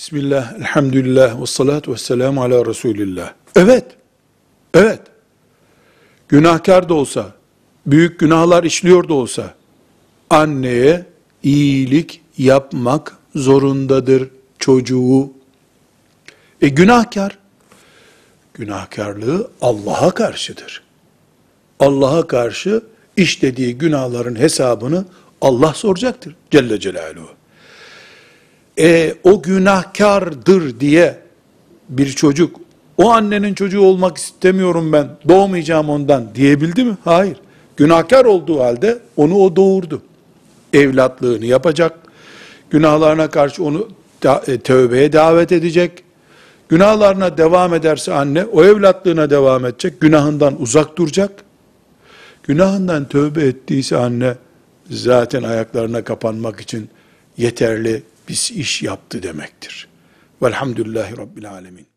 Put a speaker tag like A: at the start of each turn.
A: Bismillah, elhamdülillah, ve salatu ve selamu ala Resulillah. Evet, evet. Günahkar da olsa, büyük günahlar işliyor da olsa, anneye iyilik yapmak zorundadır çocuğu. E günahkar, günahkarlığı Allah'a karşıdır. Allah'a karşı işlediği günahların hesabını Allah soracaktır Celle Celaluhu. E, o günahkardır diye bir çocuk, o annenin çocuğu olmak istemiyorum ben, doğmayacağım ondan diyebildi mi? Hayır. Günahkar olduğu halde onu o doğurdu. Evlatlığını yapacak, günahlarına karşı onu e, tövbeye davet edecek, günahlarına devam ederse anne, o evlatlığına devam edecek, günahından uzak duracak, günahından tövbe ettiyse anne, zaten ayaklarına kapanmak için yeterli bir iş yaptı demektir. Velhamdülillahi Rabbil Alemin.